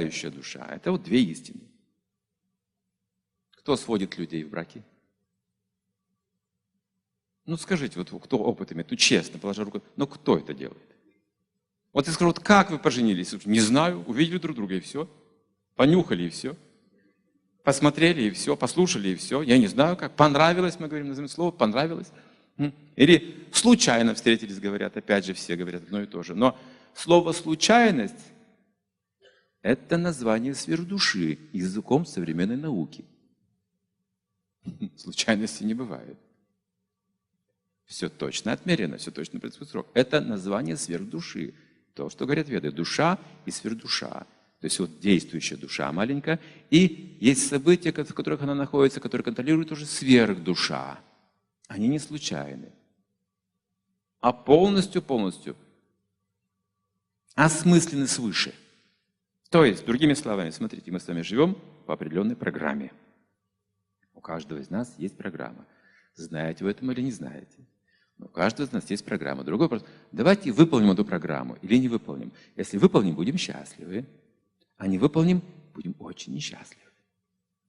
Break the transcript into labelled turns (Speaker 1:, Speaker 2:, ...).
Speaker 1: составляющая душа. Это вот две истины. Кто сводит людей в браке? Ну скажите, вот кто опыт имеет, ну честно, положа руку, ну кто это делает? Вот я скажу, вот как вы поженились? Не знаю, увидели друг друга и все. Понюхали и все. Посмотрели и все, послушали и все. Я не знаю как. Понравилось, мы говорим, назовем слово, понравилось. Или случайно встретились, говорят, опять же все говорят одно и то же. Но слово «случайность» – это название сверхдуши языком современной науки. Случайности не бывает. Все точно отмерено, все точно происходит срок. Это название сверхдуши. То, что говорят веды. Душа и сверхдуша. То есть вот действующая душа маленькая. И есть события, в которых она находится, которые контролирует уже сверхдуша. Они не случайны. А полностью-полностью осмыслены свыше. То есть, другими словами, смотрите, мы с вами живем по определенной программе. У каждого из нас есть программа. Знаете вы этом или не знаете? Но у каждого из нас есть программа. Другой вопрос. Давайте выполним эту программу или не выполним. Если выполним, будем счастливы. А не выполним, будем очень несчастливы.